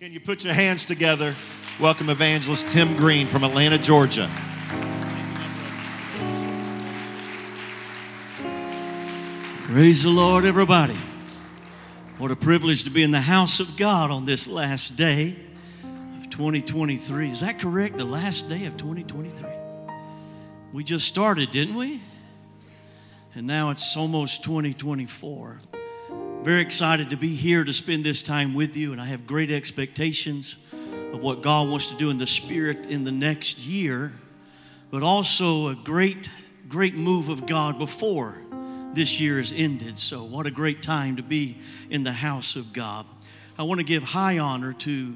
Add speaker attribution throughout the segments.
Speaker 1: Can you put your hands together? Welcome Evangelist Tim Greene from Atlanta, Georgia.
Speaker 2: Praise the Lord, everybody. What a privilege to be in the house of God on this last day of 2023. Is that correct? The last day of 2023. We just started, didn't we? And now it's almost 2024. Very excited to be here to spend this time with you, and I have great expectations of what God wants to do in the Spirit in the next year, but also a great, great move of God before this year is ended. So, what a great time to be in the house of God. I want to give high honor to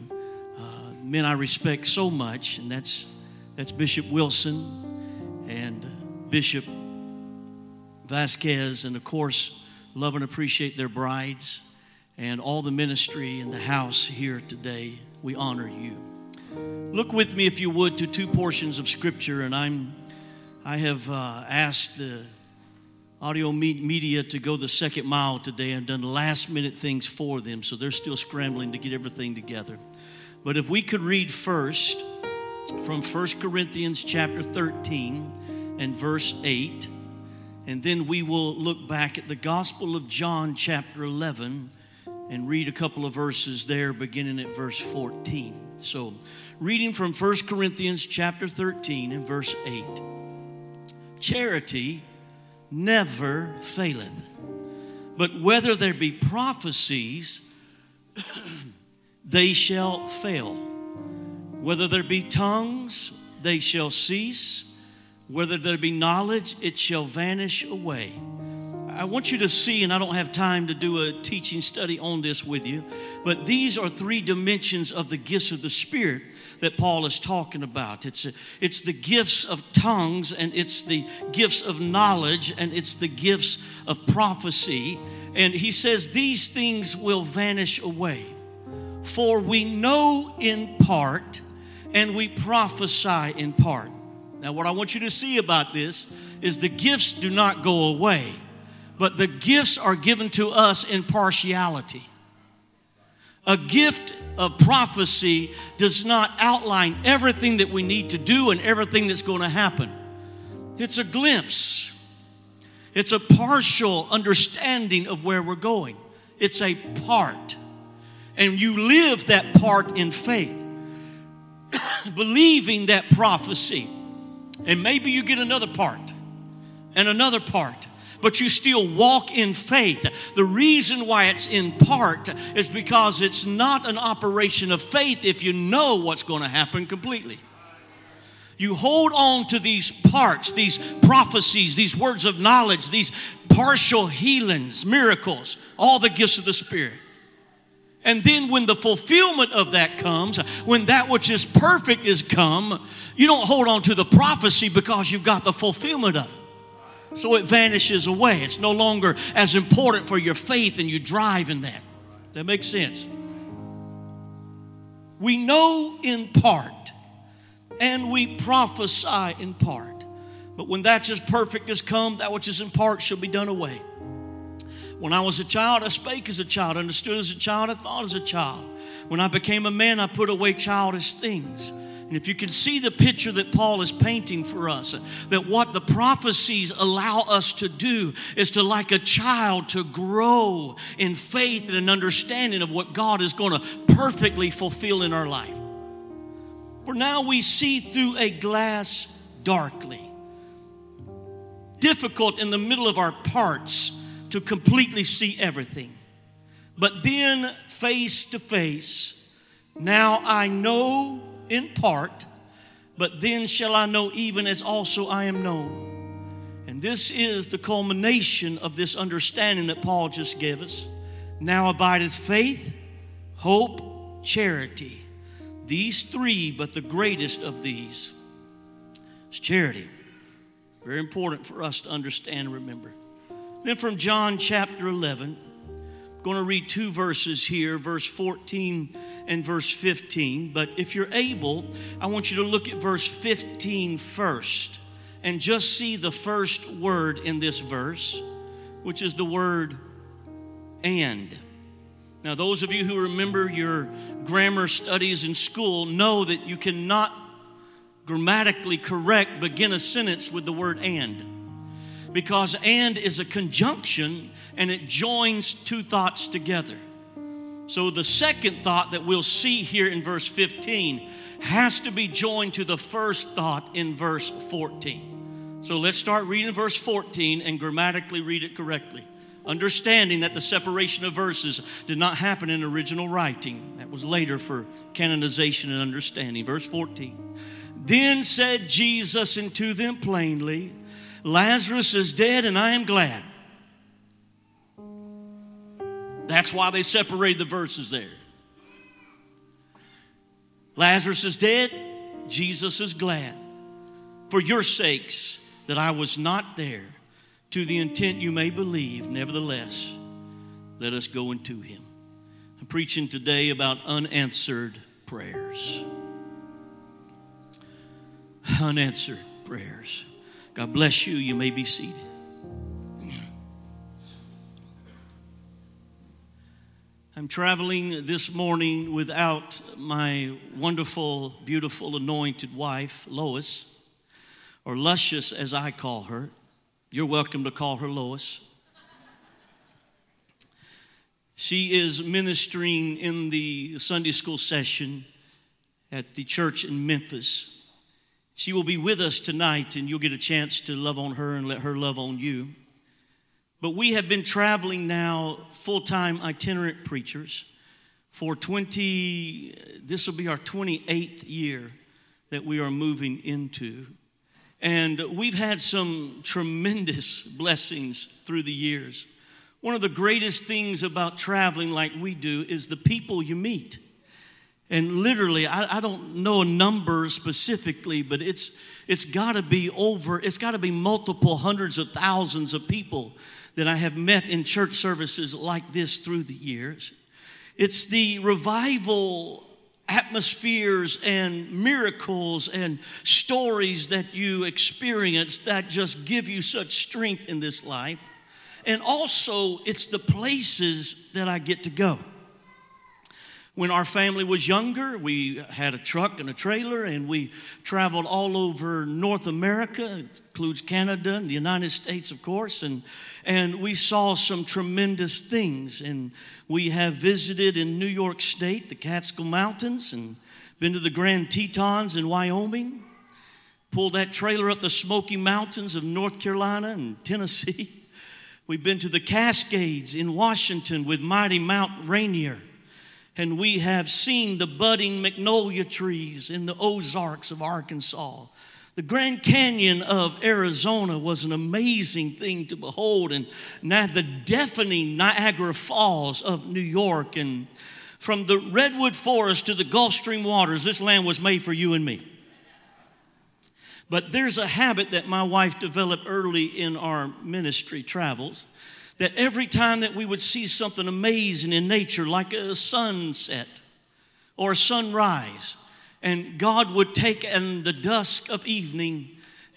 Speaker 2: uh, men I respect so much, and that's, that's Bishop Wilson and Bishop Vasquez, and of course, love and appreciate their brides and all the ministry in the house here today. We honor you. Look with me, if you would, to two portions of Scripture, and I'm I have uh, asked the audio media to go the second mile today and done last minute things for them, so they're still scrambling to get everything together. But if we could read first from 1 Corinthians chapter 13 and verse 8, and then we will look back at the Gospel of John chapter 11 and read a couple of verses there beginning at verse 14. So, reading from 1 Corinthians chapter 13 and verse 8. Charity never faileth. But whether there be prophecies, they shall fail. Whether there be tongues, they shall cease. Whether there be knowledge, it shall vanish away. I want you to see, and I don't have time to do a teaching study on this with you, but these are three dimensions of the gifts of the Spirit that Paul is talking about. It's, a, it's the gifts of tongues, and it's the gifts of knowledge, and it's the gifts of prophecy. And he says these things will vanish away. For we know in part, and we prophesy in part. Now, what I want you to see about this is the gifts do not go away, but the gifts are given to us in partiality. A gift of prophecy does not outline everything that we need to do and everything that's going to happen. It's a glimpse, it's a partial understanding of where we're going. It's a part. And you live that part in faith, believing that prophecy. And maybe you get another part and another part but you still walk in faith. The reason why it's in part is because it's not an operation of faith if you know what's going to happen completely. You hold on to these parts, these prophecies, these words of knowledge, these partial healings, miracles, all the gifts of the Spirit. And then when the fulfillment of that comes, when that which is perfect is come, you don't hold on to the prophecy because you've got the fulfillment of it. So it vanishes away. It's no longer as important for your faith and you drive in that. That makes sense. We know in part and we prophesy in part. But when that which is perfect has come, that which is in part shall be done away. When I was a child, I spake as a child, understood as a child, I thought as a child. When I became a man, I put away childish things. And if you can see the picture that Paul is painting for us, that what the prophecies allow us to do is to, like a child, to grow in faith and an understanding of what God is going to perfectly fulfill in our life. For now we see through a glass darkly. Difficult in the middle of our parts to completely see everything. But then, face to face, now I know in part, but then shall I know even as also I am known. And this is the culmination of this understanding that Paul just gave us. Now abideth faith, hope, charity. These three, but the greatest of these is charity. Very important for us to understand and remember. Then from John chapter 11, I'm going to read two verses here, verse 14 and verse 15. But if you're able, I want you to look at verse 15 first and just see the first word in this verse, which is the word and. Now, those of you who remember your grammar studies in school know that you cannot grammatically correct begin a sentence with the word and. Because and is a conjunction and it joins two thoughts together. So the second thought that we'll see here in verse 15 has to be joined to the first thought in verse 14. So let's start reading verse 14 and grammatically read it correctly. Understanding that the separation of verses did not happen in original writing, that was later for canonization and understanding. Verse 14. Then said Jesus unto them plainly, Lazarus is dead, and I am glad. That's why they separated the verses there. Lazarus is dead, Jesus is glad. For your sakes, that I was not there, to the intent you may believe, nevertheless, let us go into him. I'm preaching today about unanswered prayers unanswered prayers. God bless you. You may be seated. I'm traveling this morning without my wonderful, beautiful, anointed wife, Lois, or Luscious as I call her. You're welcome to call her Lois. She is ministering in the Sunday school session at the church in Memphis. She will be with us tonight, and you'll get a chance to love on her and let her love on you. But we have been traveling now, full time itinerant preachers, for 20, this will be our 28th year that we are moving into. And we've had some tremendous blessings through the years. One of the greatest things about traveling like we do is the people you meet. And literally, I, I don't know a number specifically, but it's, it's got to be over, it's got to be multiple hundreds of thousands of people that I have met in church services like this through the years. It's the revival atmospheres and miracles and stories that you experience that just give you such strength in this life. And also, it's the places that I get to go. When our family was younger, we had a truck and a trailer, and we traveled all over North America, includes Canada and the United States, of course, and, and we saw some tremendous things. And we have visited in New York State, the Catskill Mountains, and been to the Grand Tetons in Wyoming, pulled that trailer up the Smoky Mountains of North Carolina and Tennessee. We've been to the Cascades in Washington with mighty Mount Rainier and we have seen the budding magnolia trees in the Ozarks of Arkansas. The Grand Canyon of Arizona was an amazing thing to behold, and now the deafening Niagara Falls of New York, and from the redwood forest to the Gulf Stream waters, this land was made for you and me. But there's a habit that my wife developed early in our ministry travels that every time that we would see something amazing in nature, like a sunset or a sunrise, and God would take in the dusk of evening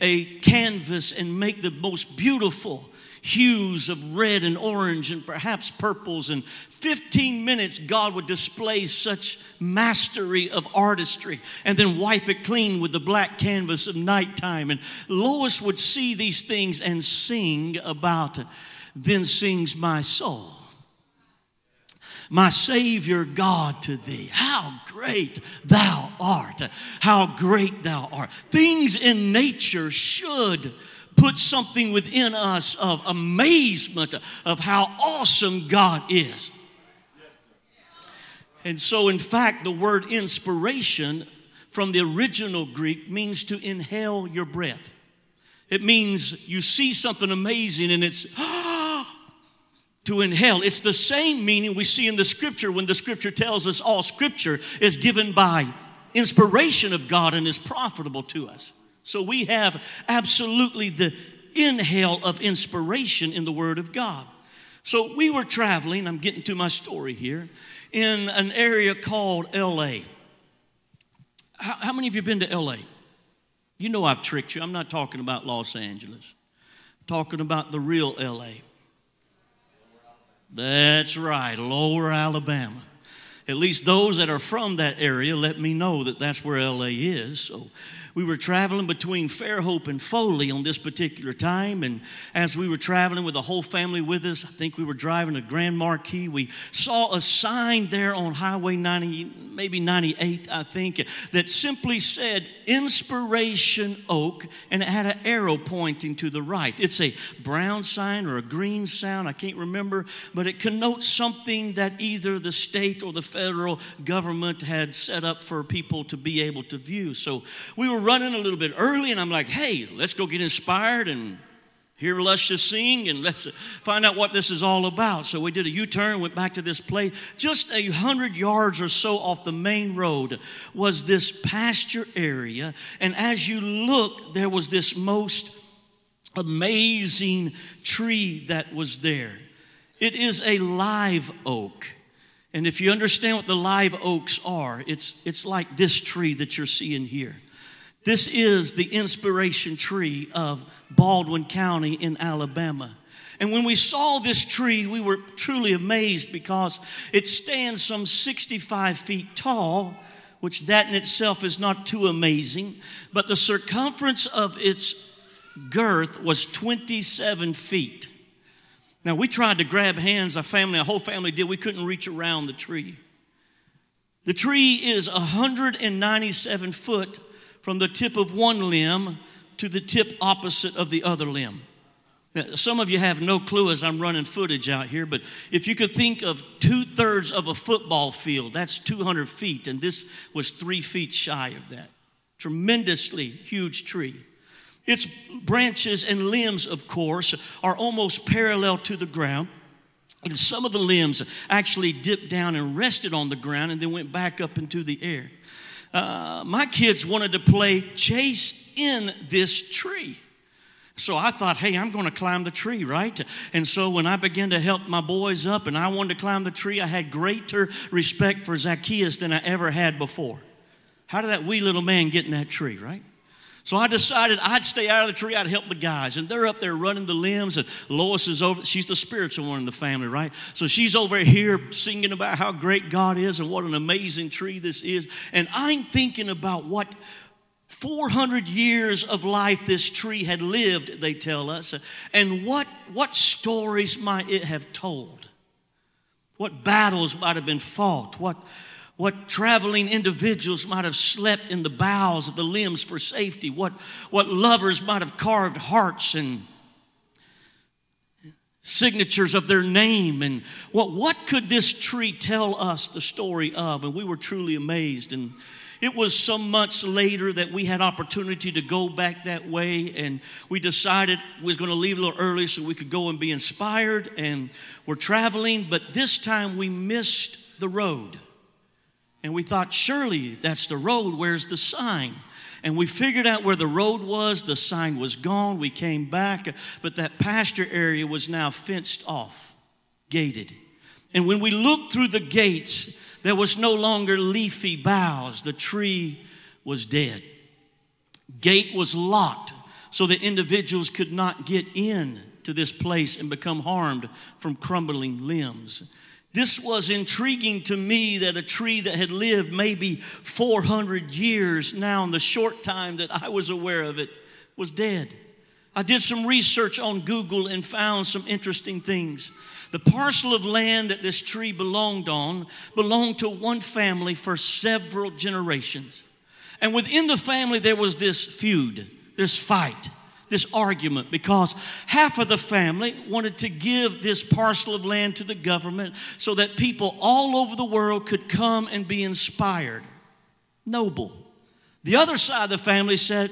Speaker 2: a canvas and make the most beautiful hues of red and orange and perhaps purples. And 15 minutes, God would display such mastery of artistry and then wipe it clean with the black canvas of nighttime. And Lois would see these things and sing about it. Then sings my soul, my Savior God to thee. How great thou art! How great thou art. Things in nature should put something within us of amazement of how awesome God is. And so, in fact, the word inspiration from the original Greek means to inhale your breath. It means you see something amazing and it's, ah, to inhale. It's the same meaning we see in the scripture when the scripture tells us all scripture is given by inspiration of God and is profitable to us. So we have absolutely the inhale of inspiration in the Word of God. So we were traveling, I'm getting to my story here, in an area called LA. How, how many of you been to LA? You know I've tricked you. I'm not talking about Los Angeles. I'm talking about the real LA. That's right, lower Alabama. At least those that are from that area let me know that that's where LA is. So we were traveling between Fairhope and Foley on this particular time. And as we were traveling with the whole family with us, I think we were driving to Grand Marquis, we saw a sign there on Highway 90, maybe 98, I think, that simply said Inspiration Oak, and it had an arrow pointing to the right. It's a brown sign or a green sign, I can't remember, but it connotes something that either the state or the federal government had set up for people to be able to view. So we were running a little bit early, and I'm like, hey, let's go get inspired and hear Luscious sing and let's find out what this is all about. So we did a U turn, went back to this place. Just a hundred yards or so off the main road was this pasture area. And as you look, there was this most amazing tree that was there. It is a live oak. And if you understand what the live oaks are, it's, it's like this tree that you're seeing here. This is the inspiration tree of Baldwin County in Alabama. And when we saw this tree, we were truly amazed because it stands some 65 feet tall, which that in itself is not too amazing, but the circumference of its girth was 27 feet. Now, we tried to grab hands, our family, our whole family did. We couldn't reach around the tree. The tree is 197 foot from the tip of one limb to the tip opposite of the other limb. Now, some of you have no clue as I'm running footage out here, but if you could think of two thirds of a football field, that's 200 feet, and this was three feet shy of that. Tremendously huge tree. Its branches and limbs, of course, are almost parallel to the ground. And some of the limbs actually dipped down and rested on the ground and then went back up into the air uh, my kids wanted to play chase in this tree. So I thought, hey, I'm going to climb the tree, right? And so when I began to help my boys up and I wanted to climb the tree, I had greater respect for Zacchaeus than I ever had before. How did that wee little man get in that tree, right? So I decided I'd stay out of the tree, I'd help the guys. And they're up there running the limbs, and Lois is over, she's the spiritual one in the family, right? So she's over here singing about how great God is and what an amazing tree this is. And I'm thinking about what 400 years of life this tree had lived, they tell us, and what, what stories might it have told? What battles might have been fought? What, what traveling individuals might have slept in the boughs of the limbs for safety, what, what lovers might have carved hearts and signatures of their name, and what, what could this tree tell us the story of? And we were truly amazed. And it was some months later that we had opportunity to go back that way, and we decided we was going to leave a little early so we could go and be inspired. And we're traveling, but this time we missed the road. And we thought, surely that's the road. Where's the sign? And we figured out where the road was. The sign was gone. We came back, but that pasture area was now fenced off, gated. And when we looked through the gates, there was no longer leafy boughs. The tree was dead. Gate was locked so that individuals could not get in to this place and become harmed from crumbling limbs. This was intriguing to me that a tree that had lived maybe 400 years now, in the short time that I was aware of it, was dead. I did some research on Google and found some interesting things. The parcel of land that this tree belonged on belonged to one family for several generations. And within the family, there was this feud, this fight this argument because half of the family wanted to give this parcel of land to the government so that people all over the world could come and be inspired. Noble. The other side of the family said,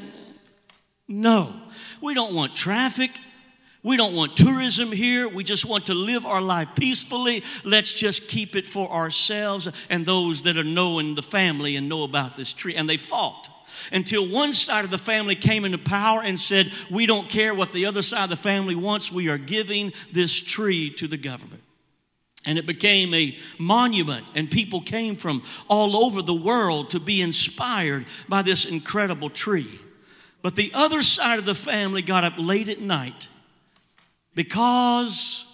Speaker 2: No, we don't want traffic. We don't want tourism here. We just want to live our life peacefully. Let's just keep it for ourselves and those that are knowing the family and know about this tree. And they fought until one side of the family came into power and said, We don't care what the other side of the family wants, we are giving this tree to the government. And it became a monument, and people came from all over the world to be inspired by this incredible tree. But the other side of the family got up late at night because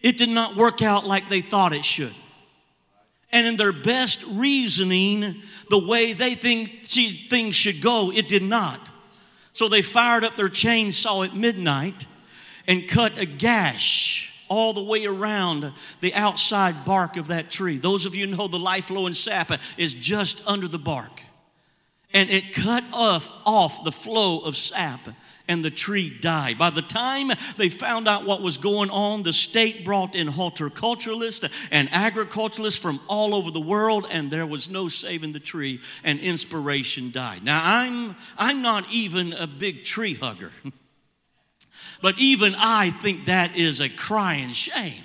Speaker 2: it did not work out like they thought it should. And in their best reasoning, the way they think things should go, it did not. So they fired up their chainsaw at midnight and cut a gash all the way around the outside bark of that tree. Those of you know the life flowing sap is just under the bark. And it cut off, off the flow of sap and the tree died. By the time they found out what was going on, the state brought in horticulturalists and agriculturalists from all over the world, and there was no saving the tree, and inspiration died. Now, I'm, I'm not even a big tree hugger, but even I think that is a crying shame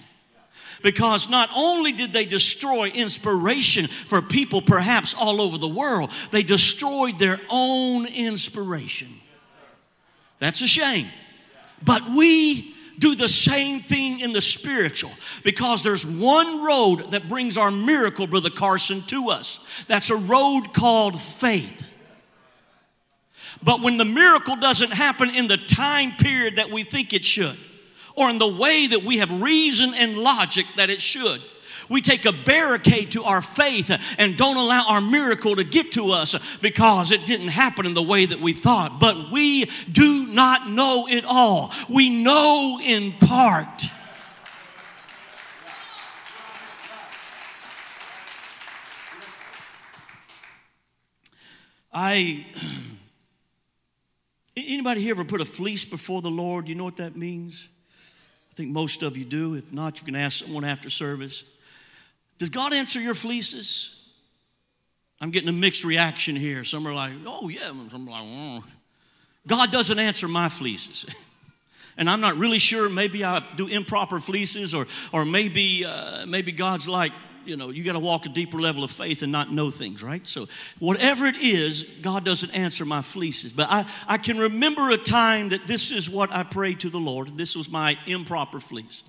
Speaker 2: because not only did they destroy inspiration for people perhaps all over the world, they destroyed their own inspiration. That's a shame. But we do the same thing in the spiritual because there's one road that brings our miracle, Brother Carson, to us. That's a road called faith. But when the miracle doesn't happen in the time period that we think it should, or in the way that we have reason and logic that it should, we take a barricade to our faith and don't allow our miracle to get to us because it didn't happen in the way that we thought. But we do not know it all, we know in part. I anybody here ever put a fleece before the Lord? You know what that means? I think most of you do. If not, you can ask someone after service. Does God answer your fleeces? I'm getting a mixed reaction here. Some are like, oh, yeah. Some are like, oh. God doesn't answer my fleeces. and I'm not really sure. Maybe I do improper fleeces, or, or maybe, uh, maybe God's like, you know, you got to walk a deeper level of faith and not know things, right? So, whatever it is, God doesn't answer my fleeces. But I, I can remember a time that this is what I prayed to the Lord. This was my improper fleece.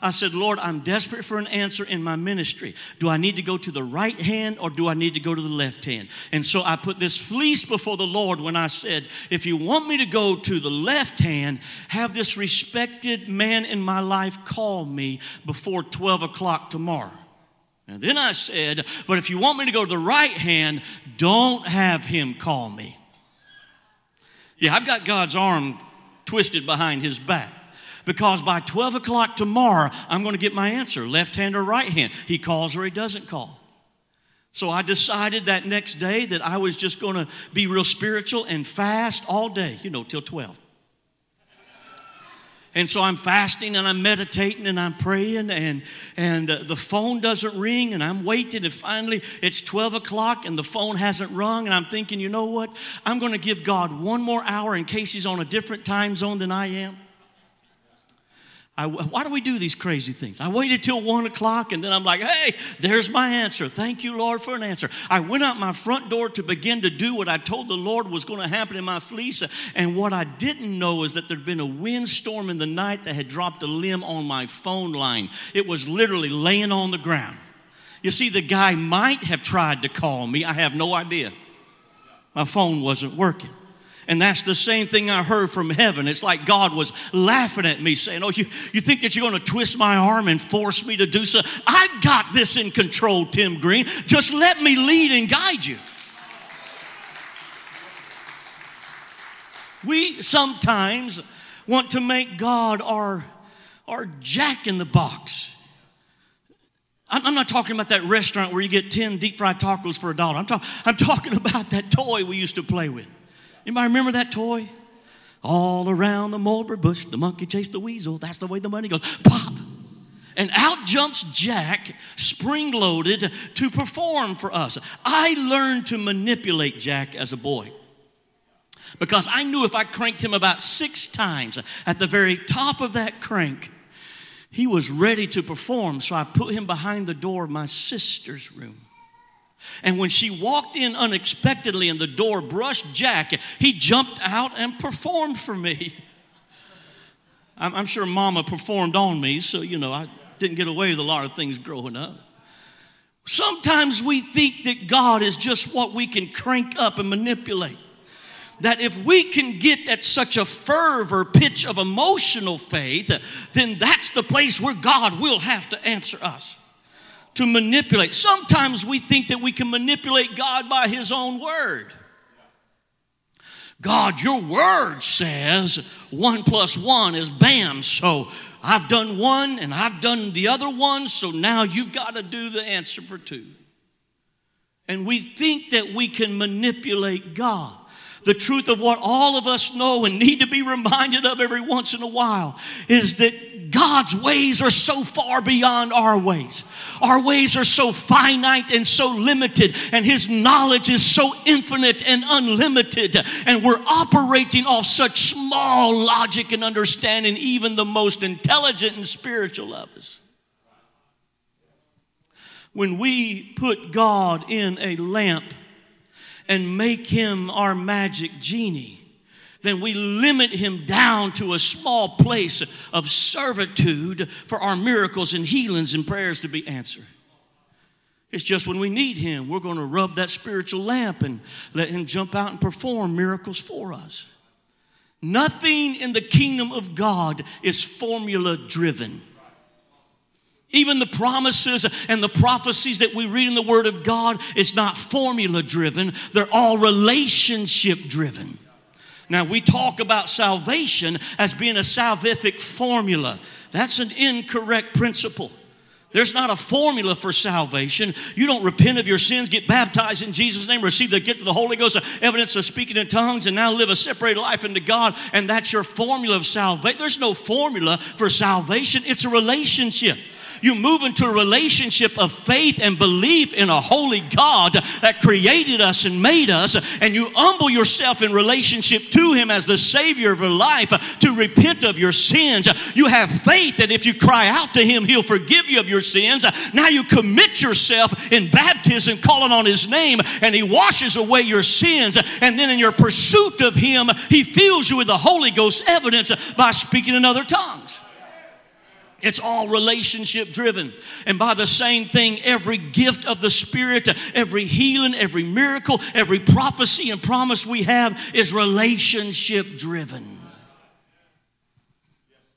Speaker 2: I said, Lord, I'm desperate for an answer in my ministry. Do I need to go to the right hand or do I need to go to the left hand? And so I put this fleece before the Lord when I said, if you want me to go to the left hand, have this respected man in my life call me before 12 o'clock tomorrow. And then I said, But if you want me to go to the right hand, don't have him call me. Yeah, I've got God's arm twisted behind his back because by 12 o'clock tomorrow, I'm going to get my answer left hand or right hand. He calls or he doesn't call. So I decided that next day that I was just going to be real spiritual and fast all day, you know, till 12. And so I'm fasting and I'm meditating and I'm praying and, and uh, the phone doesn't ring and I'm waiting and finally it's 12 o'clock and the phone hasn't rung and I'm thinking, you know what? I'm going to give God one more hour in case he's on a different time zone than I am. I, why do we do these crazy things? I waited till one o'clock and then I'm like, hey, there's my answer. Thank you, Lord, for an answer. I went out my front door to begin to do what I told the Lord was going to happen in my fleece. And what I didn't know is that there'd been a windstorm in the night that had dropped a limb on my phone line. It was literally laying on the ground. You see, the guy might have tried to call me. I have no idea. My phone wasn't working. And that's the same thing I heard from heaven. It's like God was laughing at me, saying, Oh, you, you think that you're going to twist my arm and force me to do so? I got this in control, Tim Greene. Just let me lead and guide you. We sometimes want to make God our, our jack in the box. I'm not talking about that restaurant where you get 10 deep fried tacos for a dollar. I'm, talk, I'm talking about that toy we used to play with. Anybody remember that toy? All around the mulberry bush, the monkey chased the weasel. That's the way the money goes. Pop! And out jumps Jack, spring loaded, to perform for us. I learned to manipulate Jack as a boy because I knew if I cranked him about six times at the very top of that crank, he was ready to perform. So I put him behind the door of my sister's room. And when she walked in unexpectedly and the door brushed Jack, he jumped out and performed for me. I'm, I'm sure mama performed on me, so, you know, I didn't get away with a lot of things growing up. Sometimes we think that God is just what we can crank up and manipulate. That if we can get at such a fervor pitch of emotional faith, then that's the place where God will have to answer us. To manipulate. Sometimes we think that we can manipulate God by His own word. God, your word says one plus one is bam. So I've done one and I've done the other one, so now you've got to do the answer for two. And we think that we can manipulate God. The truth of what all of us know and need to be reminded of every once in a while is that God's ways are so far beyond our ways. Our ways are so finite and so limited, and His knowledge is so infinite and unlimited. And we're operating off such small logic and understanding, even the most intelligent and spiritual of us. When we put God in a lamp and make him our magic genie, then we limit him down to a small place of servitude for our miracles and healings and prayers to be answered. It's just when we need him, we're going to rub that spiritual lamp and let him jump out and perform miracles for us. Nothing in the kingdom of God is formula driven. Even the promises and the prophecies that we read in the Word of God is not formula driven, they're all relationship driven. Now, we talk about salvation as being a salvific formula. That's an incorrect principle. There's not a formula for salvation. You don't repent of your sins, get baptized in Jesus' name, receive the gift of the Holy Ghost, evidence of speaking in tongues, and now live a separated life into God, and that's your formula of salvation. There's no formula for salvation, it's a relationship. You move into a relationship of faith and belief in a holy God that created us and made us, and you humble yourself in relationship to Him as the Savior of your life to repent of your sins. You have faith that if you cry out to Him, He'll forgive you of your sins. Now you commit yourself in baptism, calling on His name, and He washes away your sins. And then in your pursuit of Him, He fills you with the Holy Ghost evidence by speaking in other tongues. It's all relationship driven. And by the same thing, every gift of the Spirit, every healing, every miracle, every prophecy and promise we have is relationship driven.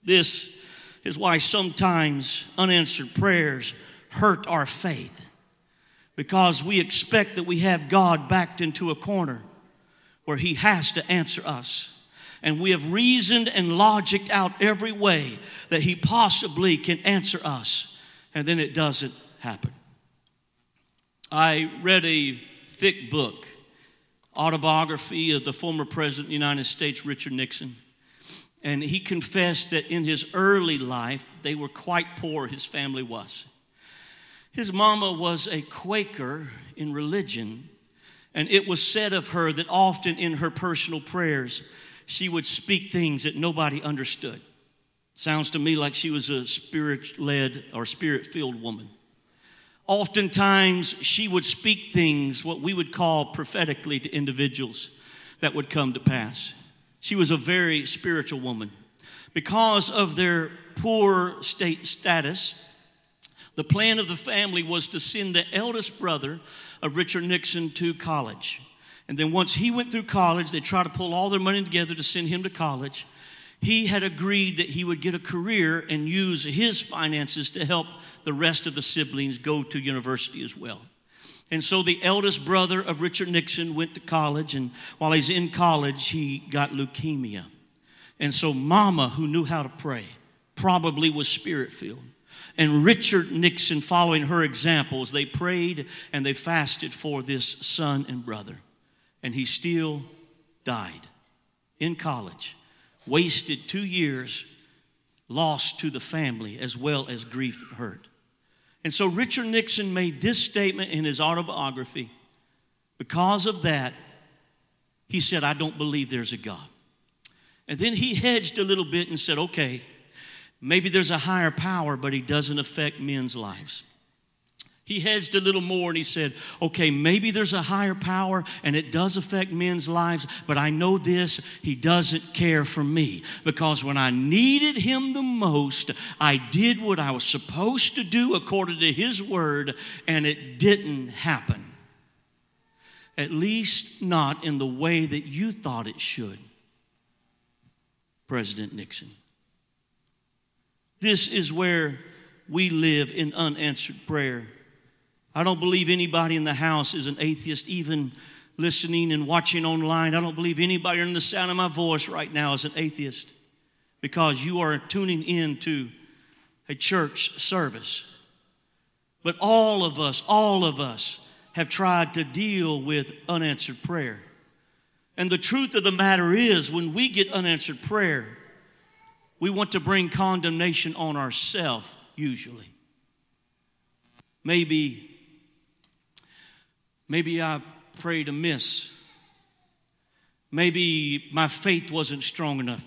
Speaker 2: This is why sometimes unanswered prayers hurt our faith because we expect that we have God backed into a corner where He has to answer us and we have reasoned and logicked out every way that He possibly can answer us, and then it doesn't happen. I read a thick book, autobiography of the former President of the United States, Richard Nixon. And he confessed that in his early life, they were quite poor, his family was. His mama was a Quaker in religion, and it was said of her that often in her personal prayers, she would speak things that nobody understood. Sounds to me like she was a spirit led or spirit filled woman. Oftentimes, she would speak things, what we would call prophetically, to individuals that would come to pass. She was a very spiritual woman. Because of their poor state status, the plan of the family was to send the eldest brother of Richard Nixon to college. And then once he went through college, they tried to pull all their money together to send him to college. He had agreed that he would get a career and use his finances to help the rest of the siblings go to university as well. And so the eldest brother of Richard Nixon went to college, and while he's in college, he got leukemia. And so, Mama, who knew how to pray, probably was spirit filled. And Richard Nixon, following her examples, they prayed and they fasted for this son and brother and he still died in college, wasted two years, lost to the family as well as grief and hurt. And so Richard Nixon made this statement in his autobiography. Because of that, he said, I don't believe there's a God. And then he hedged a little bit and said, okay, maybe there's a higher power, but he doesn't affect men's lives. He hedged a little more and he said, Okay, maybe there's a higher power and it does affect men's lives, but I know this, he doesn't care for me. Because when I needed him the most, I did what I was supposed to do according to his word, and it didn't happen. At least not in the way that you thought it should, President Nixon. This is where we live in unanswered prayer I don't believe anybody in the house is an atheist, even listening and watching online. I don't believe anybody in the sound of my voice right now is an atheist because you are tuning in to a church service. But all of us, all of us have tried to deal with unanswered prayer. And the truth of the matter is, when we get unanswered prayer, we want to bring condemnation on ourselves, usually. Maybe, maybe I prayed amiss. Maybe my faith wasn't strong enough.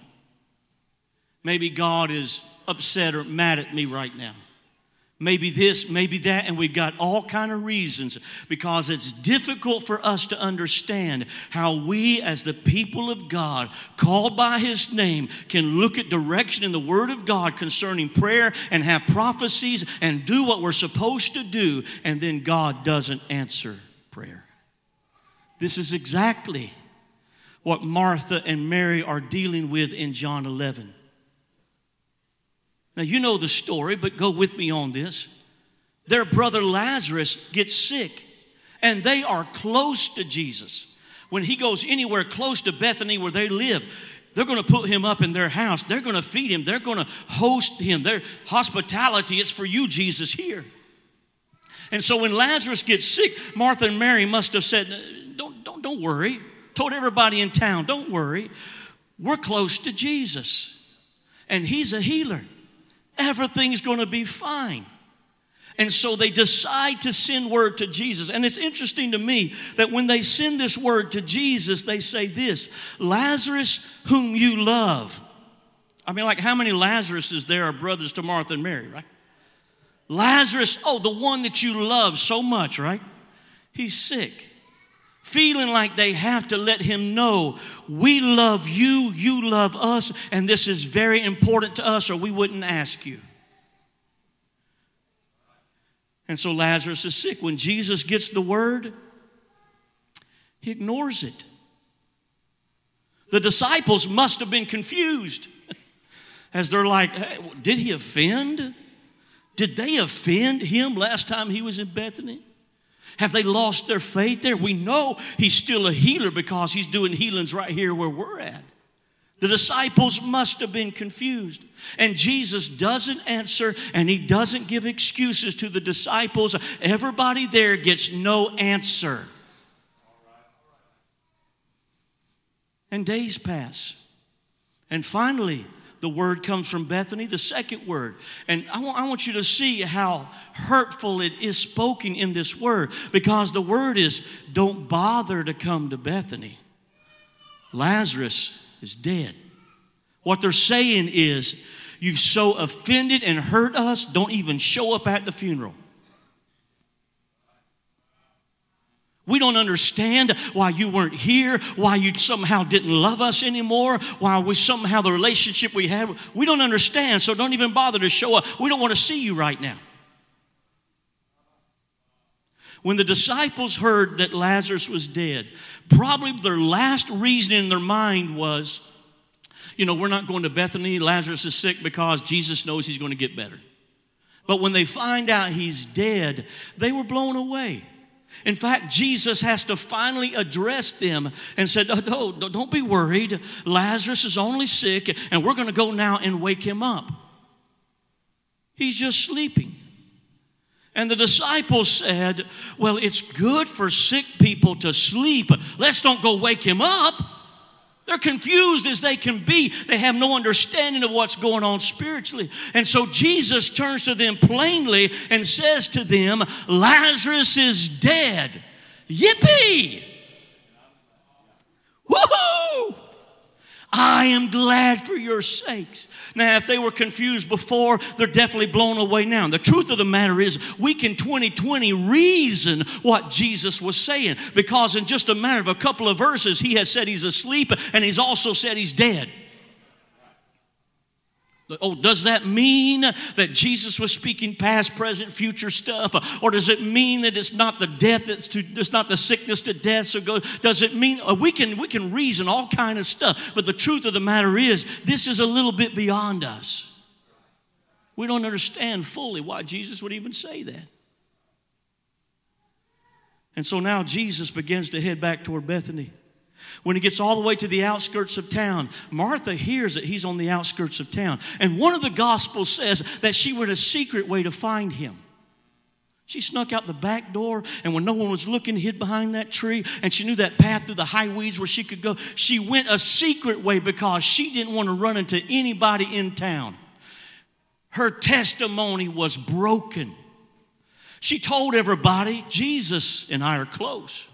Speaker 2: Maybe God is upset or mad at me right now maybe this maybe that and we've got all kind of reasons because it's difficult for us to understand how we as the people of god called by his name can look at direction in the word of god concerning prayer and have prophecies and do what we're supposed to do and then god doesn't answer this is exactly what martha and mary are dealing with in john 11 now, you know the story, but go with me on this. Their brother Lazarus gets sick, and they are close to Jesus. When he goes anywhere close to Bethany where they live, they're going to put him up in their house. They're going to feed him. They're going to host him. Their hospitality is for you, Jesus, here. And so when Lazarus gets sick, Martha and Mary must have said, Don't, don't, don't worry. Told everybody in town, Don't worry. We're close to Jesus, and he's a healer everything's going to be fine. And so they decide to send word to Jesus. And it's interesting to me that when they send this word to Jesus, they say this Lazarus, whom you love. I mean, like, how many Lazaruses there are brothers to Martha and Mary, right? Lazarus, oh, the one that you love so much, right? He's sick feeling like they have to let him know we love you, you love us, and this is very important to us, or we wouldn't ask you. And so Lazarus is sick. When Jesus gets the word, he ignores it. The disciples must have been confused as they're like, hey, Did he offend? Did they offend him last time he was in Bethany? Have they lost their faith there? We know he's still a healer because he's doing healings right here where we're at. The disciples must have been confused. And Jesus doesn't answer and he doesn't give excuses to the disciples. Everybody there gets no answer. And days pass. And finally, the word comes from Bethany, the second word. And I want, I want you to see how hurtful it is spoken in this word because the word is don't bother to come to Bethany. Lazarus is dead. What they're saying is, you've so offended and hurt us, don't even show up at the funeral. We don't understand why you weren't here, why you somehow didn't love us anymore, why we somehow the relationship we had. We don't understand, so don't even bother to show up. We don't want to see you right now. When the disciples heard that Lazarus was dead, probably their last reason in their mind was, you know, we're not going to Bethany. Lazarus is sick because Jesus knows he's going to get better. But when they find out he's dead, they were blown away. In fact, Jesus has to finally address them and said, No, no don't be worried. Lazarus is only sick, and we're going to go now and wake him up. He's just sleeping. And the disciples said, Well, it's good for sick people to sleep. Let's don't go wake him up. They're confused as they can be. They have no understanding of what's going on spiritually. And so Jesus turns to them plainly and says to them, Lazarus is dead. Yippee! Woohoo! I am glad for your sakes. Now, if they were confused before, they're definitely blown away now. The truth of the matter is, we can 2020 reason what Jesus was saying because, in just a matter of a couple of verses, he has said he's asleep and he's also said he's dead. Oh, does that mean that Jesus was speaking past, present, future stuff? Or does it mean that it's not the death that's to, it's not the sickness to death? So go, does it mean uh, we can we can reason all kind of stuff? But the truth of the matter is, this is a little bit beyond us. We don't understand fully why Jesus would even say that. And so now Jesus begins to head back toward Bethany. When he gets all the way to the outskirts of town, Martha hears that he's on the outskirts of town. And one of the Gospels says that she went a secret way to find him. She snuck out the back door, and when no one was looking, hid behind that tree, and she knew that path through the high weeds where she could go. She went a secret way because she didn't want to run into anybody in town. Her testimony was broken. She told everybody, Jesus and I are close.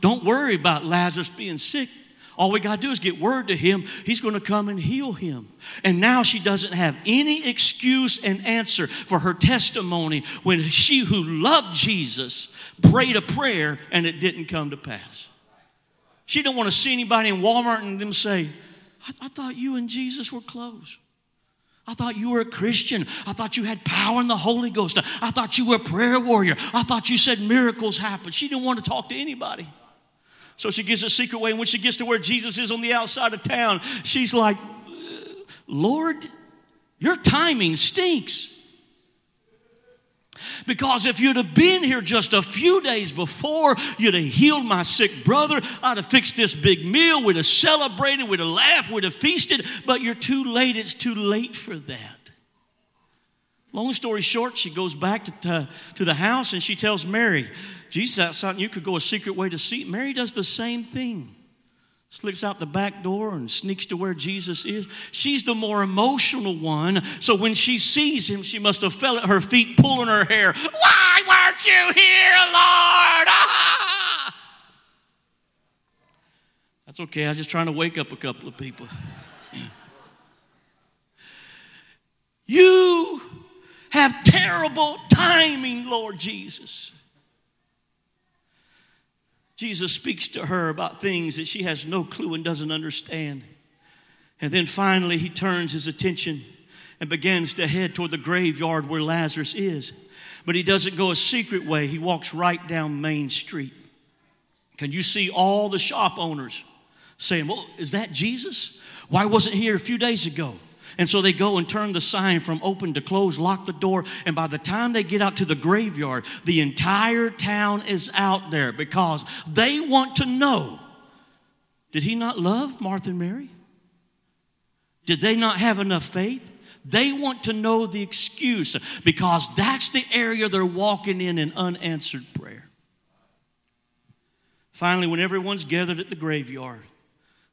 Speaker 2: Don't worry about Lazarus being sick. All we got to do is get word to him. He's going to come and heal him. And now she doesn't have any excuse and answer for her testimony when she who loved Jesus prayed a prayer and it didn't come to pass. She don't want to see anybody in Walmart and them say, I, I thought you and Jesus were close. I thought you were a Christian. I thought you had power in the Holy Ghost. I thought you were a prayer warrior. I thought you said miracles happen. She didn't want to talk to anybody. So she gives a secret way. And when she gets to where Jesus is on the outside of town, she's like, uh, Lord, your timing stinks. Because if you'd have been here just a few days before, you'd have healed my sick brother. I'd have fixed this big meal. We'd have celebrated. We'd have laughed. We'd have feasted. But you're too late. It's too late for that. Long story short, she goes back to, to, to the house and she tells Mary, Jesus outside, you could go a secret way to see. Mary does the same thing slips out the back door and sneaks to where Jesus is. She's the more emotional one. So when she sees him, she must have fell at her feet, pulling her hair. Why weren't you here, Lord? Ah! That's okay. I was just trying to wake up a couple of people. you have terrible timing, Lord Jesus. Jesus speaks to her about things that she has no clue and doesn't understand. And then finally, he turns his attention and begins to head toward the graveyard where Lazarus is. But he doesn't go a secret way, he walks right down Main Street. Can you see all the shop owners saying, Well, is that Jesus? Why wasn't he here a few days ago? And so they go and turn the sign from open to close, lock the door, and by the time they get out to the graveyard, the entire town is out there because they want to know did he not love Martha and Mary? Did they not have enough faith? They want to know the excuse because that's the area they're walking in in unanswered prayer. Finally, when everyone's gathered at the graveyard,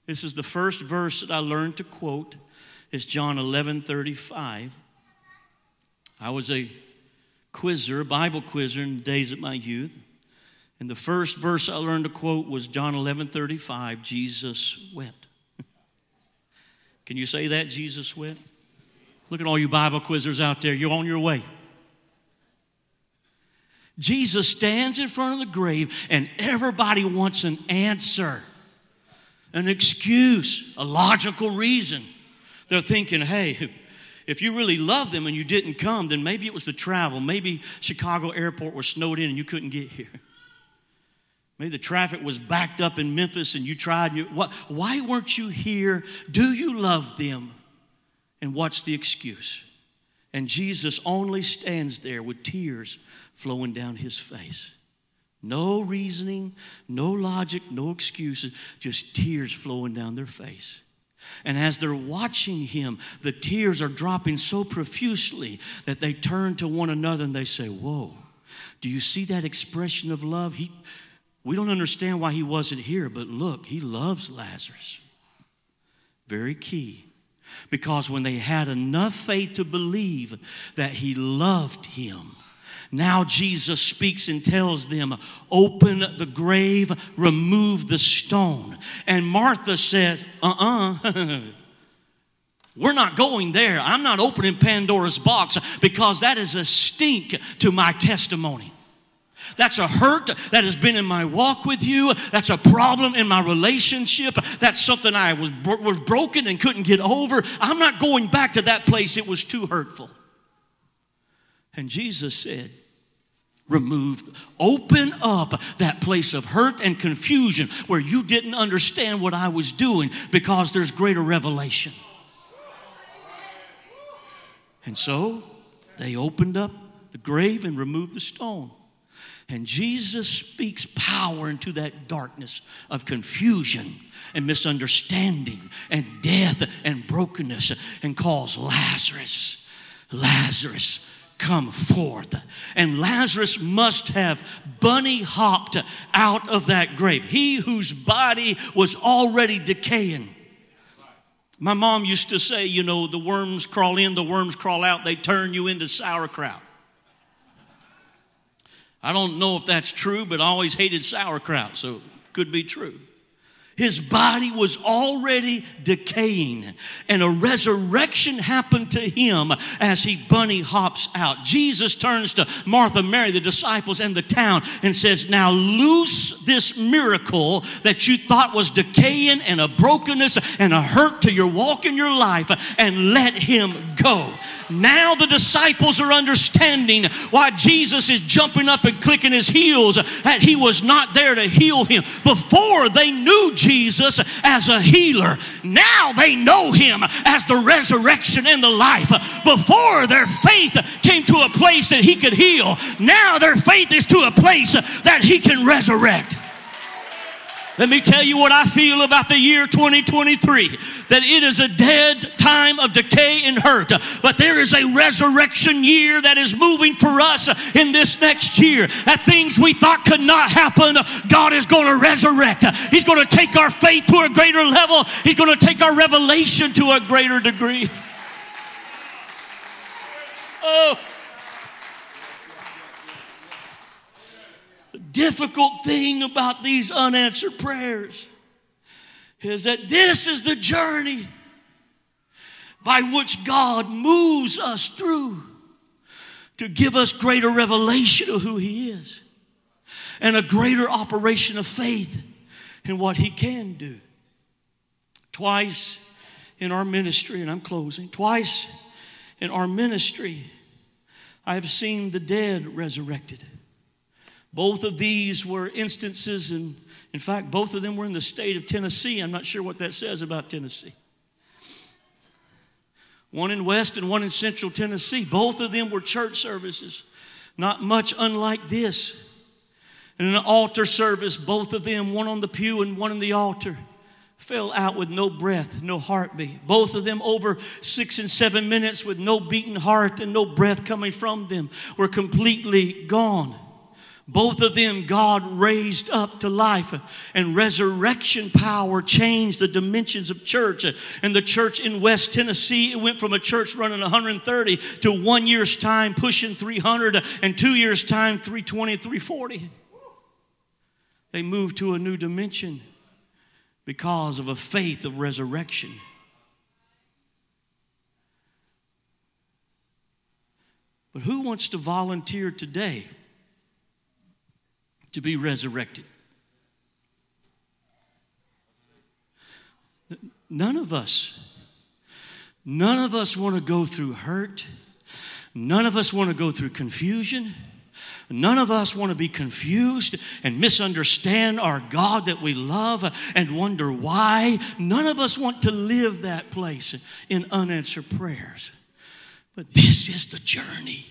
Speaker 2: this is the first verse that I learned to quote is John 11 35. I was a quizzer, a Bible quizzer in the days of my youth. And the first verse I learned to quote was John 11 35, Jesus wept. Can you say that, Jesus wept? Look at all you Bible quizzers out there. You're on your way. Jesus stands in front of the grave, and everybody wants an answer, an excuse, a logical reason. They're thinking, hey, if you really love them and you didn't come, then maybe it was the travel. Maybe Chicago airport was snowed in and you couldn't get here. Maybe the traffic was backed up in Memphis and you tried. You, what, why weren't you here? Do you love them? And what's the excuse? And Jesus only stands there with tears flowing down his face. No reasoning, no logic, no excuses, just tears flowing down their face. And as they're watching him, the tears are dropping so profusely that they turn to one another and they say, Whoa, do you see that expression of love? He, we don't understand why he wasn't here, but look, he loves Lazarus. Very key. Because when they had enough faith to believe that he loved him, now Jesus speaks and tells them, Open the grave, remove the stone. And Martha says, Uh uh-uh. uh. We're not going there. I'm not opening Pandora's box because that is a stink to my testimony. That's a hurt that has been in my walk with you. That's a problem in my relationship. That's something I was, was broken and couldn't get over. I'm not going back to that place. It was too hurtful. And Jesus said, removed. Open up that place of hurt and confusion where you didn't understand what I was doing because there's greater revelation. And so they opened up the grave and removed the stone. And Jesus speaks power into that darkness of confusion and misunderstanding and death and brokenness and calls Lazarus, Lazarus, come forth. And Lazarus must have bunny hopped out of that grave. He whose body was already decaying. My mom used to say, you know, the worms crawl in, the worms crawl out, they turn you into sauerkraut. I don't know if that's true, but I always hated sauerkraut, so it could be true. His body was already decaying, and a resurrection happened to him as he bunny hops out. Jesus turns to Martha, Mary, the disciples, and the town and says, Now loose this miracle that you thought was decaying and a brokenness and a hurt to your walk in your life, and let him go. Now the disciples are understanding why Jesus is jumping up and clicking his heels, that he was not there to heal him. Before they knew Jesus, Jesus as a healer. Now they know him as the resurrection and the life. Before their faith came to a place that he could heal, now their faith is to a place that he can resurrect. Let me tell you what I feel about the year 2023 that it is a dead time of decay and hurt, but there is a resurrection year that is moving for us in this next year. That things we thought could not happen, God is going to resurrect. He's going to take our faith to a greater level, He's going to take our revelation to a greater degree. Oh. Difficult thing about these unanswered prayers is that this is the journey by which God moves us through to give us greater revelation of who He is and a greater operation of faith in what He can do. Twice in our ministry, and I'm closing, twice in our ministry, I have seen the dead resurrected. Both of these were instances, and in fact, both of them were in the state of Tennessee. I'm not sure what that says about Tennessee. One in West and one in Central Tennessee. Both of them were church services, not much unlike this. In an altar service, both of them, one on the pew and one on the altar, fell out with no breath, no heartbeat. Both of them over six and seven minutes with no beating heart and no breath coming from them, were completely gone. Both of them God raised up to life and resurrection power changed the dimensions of church. And the church in West Tennessee, it went from a church running 130 to one year's time pushing 300 and two years' time 320, 340. They moved to a new dimension because of a faith of resurrection. But who wants to volunteer today? To be resurrected. None of us, none of us want to go through hurt. None of us want to go through confusion. None of us want to be confused and misunderstand our God that we love and wonder why. None of us want to live that place in unanswered prayers. But this is the journey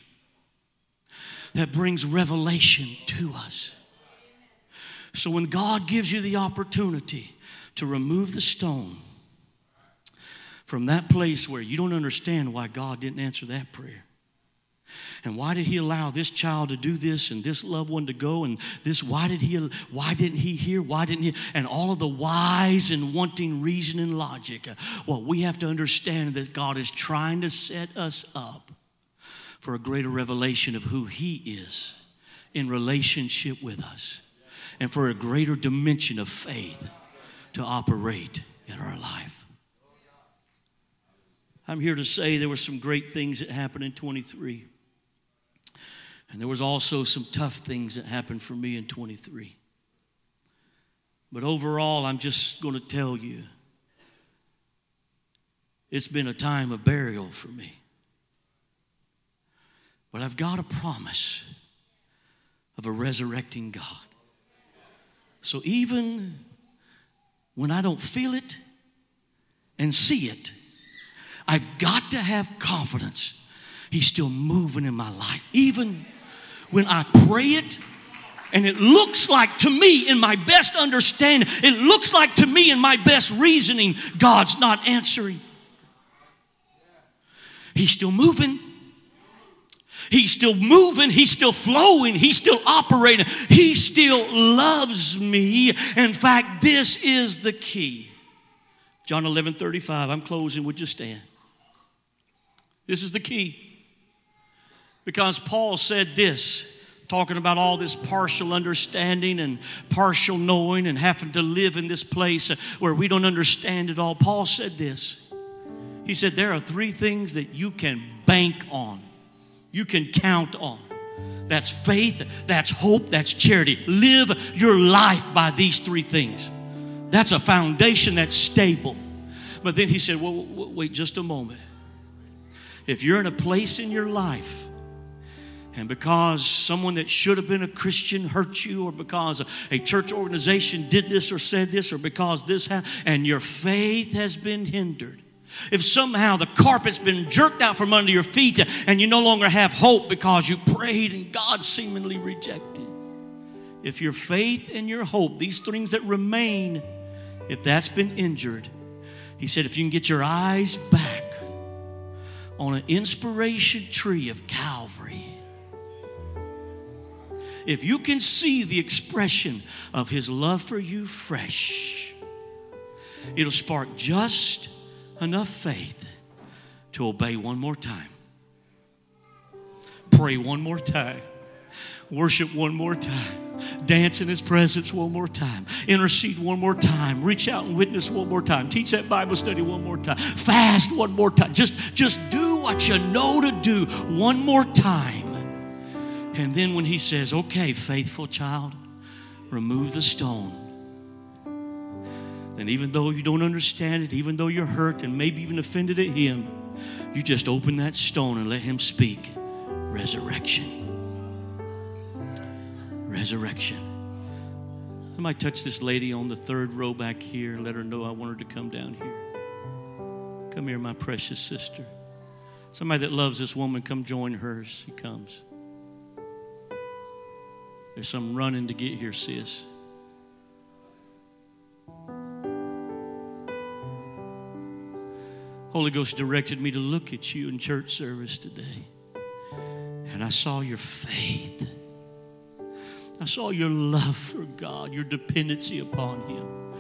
Speaker 2: that brings revelation to us. So when God gives you the opportunity to remove the stone from that place where you don't understand why God didn't answer that prayer. And why did he allow this child to do this and this loved one to go and this why did he why didn't he hear why didn't he and all of the whys and wanting reason and logic well we have to understand that God is trying to set us up for a greater revelation of who he is in relationship with us and for a greater dimension of faith to operate in our life. I'm here to say there were some great things that happened in 23. And there was also some tough things that happened for me in 23. But overall, I'm just going to tell you it's been a time of burial for me. But I've got a promise of a resurrecting God. So even when I don't feel it and see it, I've got to have confidence He's still moving in my life. Even when I pray it And it looks like to me, in my best understanding, it looks like to me, in my best reasoning, God's not answering. He's still moving. He's still moving. He's still flowing. He's still operating. He still loves me. In fact, this is the key. John 11 35. I'm closing. Would you stand? This is the key. Because Paul said this talking about all this partial understanding and partial knowing and having to live in this place where we don't understand it all. Paul said this. He said, There are three things that you can bank on, you can count on. That's faith, that's hope, that's charity. Live your life by these three things. That's a foundation that's stable. But then he said, Well, wait just a moment. If you're in a place in your life and because someone that should have been a Christian hurt you, or because a church organization did this or said this, or because this happened, and your faith has been hindered. If somehow the carpet's been jerked out from under your feet and you no longer have hope because you prayed and God seemingly rejected. If your faith and your hope, these things that remain, if that's been injured, he said, if you can get your eyes back on an inspiration tree of Calvary if you can see the expression of His love for you fresh, it'll spark just enough faith to obey one more time, pray one more time, worship one more time, dance in His presence one more time, intercede one more time, reach out and witness one more time, teach that Bible study one more time, fast one more time. Just, just do what you know to do one more time. And then when he says, Okay, faithful child, remove the stone. Then, even though you don't understand it, even though you're hurt and maybe even offended at him, you just open that stone and let him speak resurrection. Resurrection. Somebody touch this lady on the third row back here and let her know I want her to come down here. Come here, my precious sister. Somebody that loves this woman, come join hers. He comes. There's some running to get here, sis. Holy Ghost directed me to look at you in church service today. And I saw your faith. I saw your love for God, your dependency upon Him.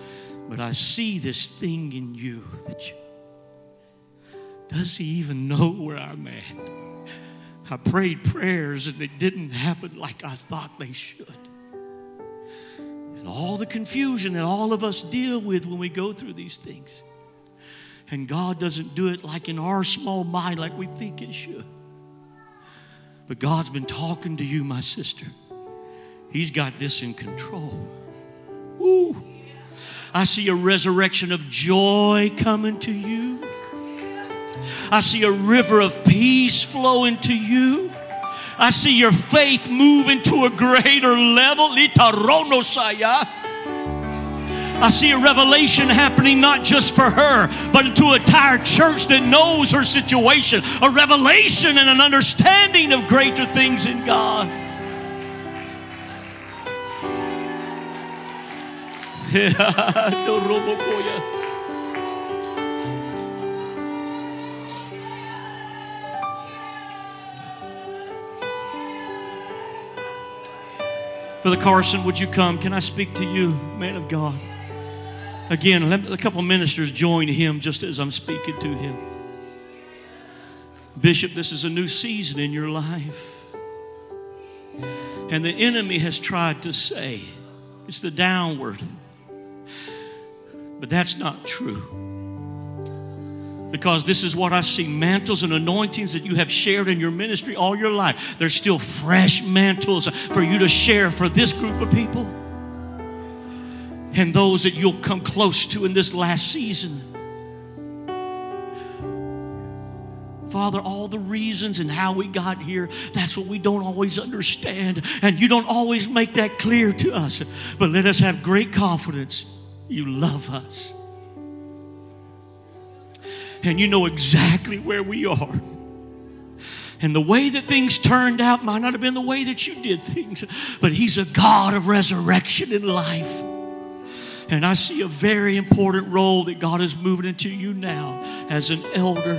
Speaker 2: But I see this thing in you that you, does He even know where I'm at? I prayed prayers and they didn't happen like I thought they should. And all the confusion that all of us deal with when we go through these things. And God doesn't do it like in our small mind, like we think it should. But God's been talking to you, my sister. He's got this in control. Woo. I see a resurrection of joy coming to you. I see a river of peace flowing to you. I see your faith moving to a greater level. I see a revelation happening not just for her, but to an entire church that knows her situation. A revelation and an understanding of greater things in God. Brother Carson, would you come? Can I speak to you, man of God? Again, let a couple ministers join him just as I'm speaking to him. Bishop, this is a new season in your life. And the enemy has tried to say it's the downward. But that's not true because this is what I see mantles and anointings that you have shared in your ministry all your life. There's still fresh mantles for you to share for this group of people and those that you'll come close to in this last season. Father, all the reasons and how we got here, that's what we don't always understand. And you don't always make that clear to us. But let us have great confidence. You love us and you know exactly where we are. And the way that things turned out might not have been the way that you did things, but He's a God of resurrection and life. And I see a very important role that God is moving into you now as an elder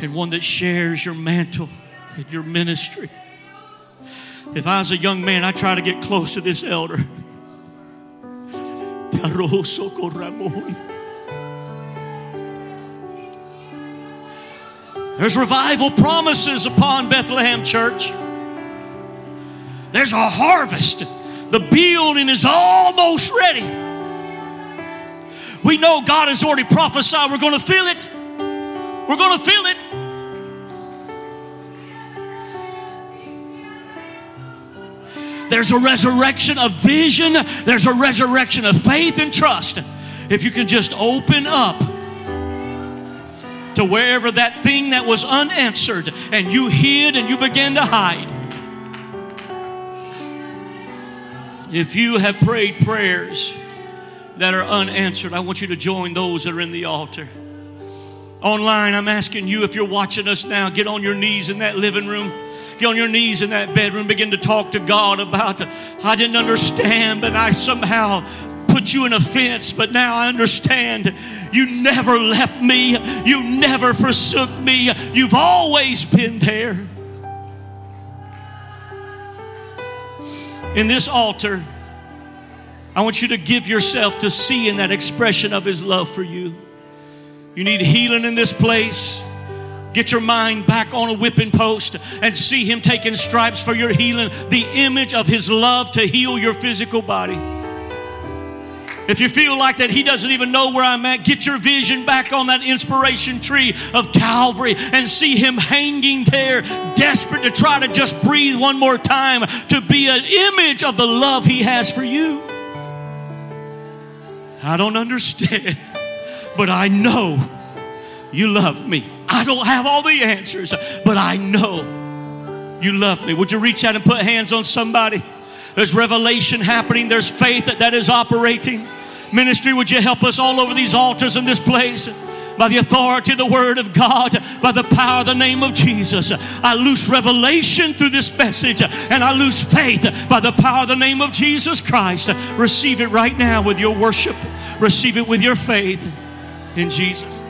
Speaker 2: and one that shares your mantle and your ministry. If I was a young man, I'd try to get close to this elder. There's revival promises upon Bethlehem Church. There's a harvest. The building is almost ready. We know God has already prophesied we're going to feel it. We're going to feel it. There's a resurrection of vision, there's a resurrection of faith and trust. If you can just open up to wherever that thing that was unanswered and you hid and you began to hide. If you have prayed prayers, that are unanswered, I want you to join those that are in the altar. Online, I'm asking you if you're watching us now, get on your knees in that living room. Get on your knees in that bedroom, begin to talk to God about, I didn't understand, but I somehow put you in offense, but now I understand. You never left me, you never forsook me, you've always been there. In this altar, I want you to give yourself to seeing that expression of His love for you. You need healing in this place. Get your mind back on a whipping post and see Him taking stripes for your healing, the image of His love to heal your physical body. If you feel like that He doesn't even know where I'm at, get your vision back on that inspiration tree of Calvary and see Him hanging there, desperate to try to just breathe one more time to be an image of the love He has for you. I don't understand, but I know you love me. I don't have all the answers, but I know you love me. Would you reach out and put hands on somebody? There's revelation happening, there's faith that, that is operating. Ministry, would you help us all over these altars in this place? by the authority of the Word of God, by the power of the name of Jesus. I lose revelation through this message and I lose faith by the power of the name of Jesus Christ. Receive it right now with your worship, receive it with your faith in Jesus.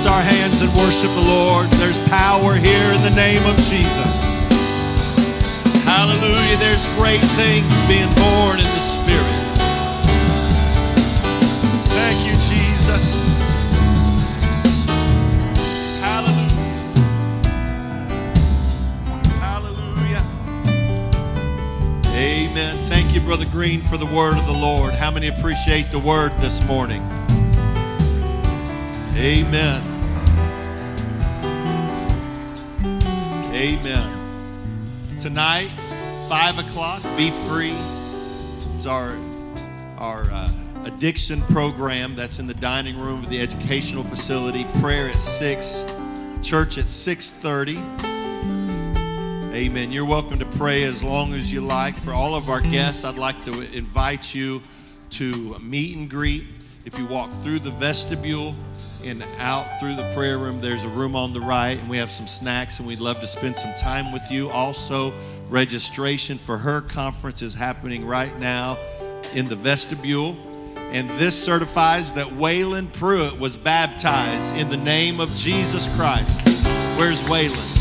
Speaker 1: Lift our hands and worship the Lord. There's power here in the name of Jesus. Hallelujah. There's great things being born in the Spirit. Thank you, Jesus. Hallelujah. Hallelujah. Amen. Thank you, Brother Greene, for the word of the Lord. How many appreciate the word this morning? Amen. Amen. Tonight, five o'clock, be free. It's our our uh, addiction program that's in the dining room of the educational facility. Prayer at six, church at six thirty. Amen. You're welcome to pray as long as you like. For all of our guests, I'd like to invite you to meet and greet. If you walk through the vestibule and out through the prayer room, there's a room on the right, and we have some snacks, and we'd love to spend some time with you. Also, registration for her conference is happening right now in the vestibule. And this certifies that Waylon Pruitt was baptized in the name of Jesus Christ. Where's Waylon?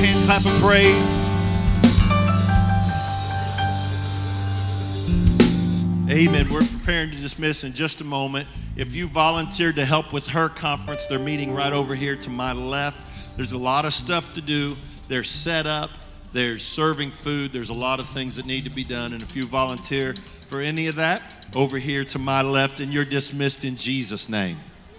Speaker 1: Hand clap of praise. Amen. We're preparing to dismiss in just a moment. If you volunteered to help with her conference, they're meeting right over here to my left. There's a lot of stuff to do. They're set up. There's serving food. There's a lot of things that need to be done. And if you volunteer for any of that, over here to my left, and you're dismissed in Jesus' name.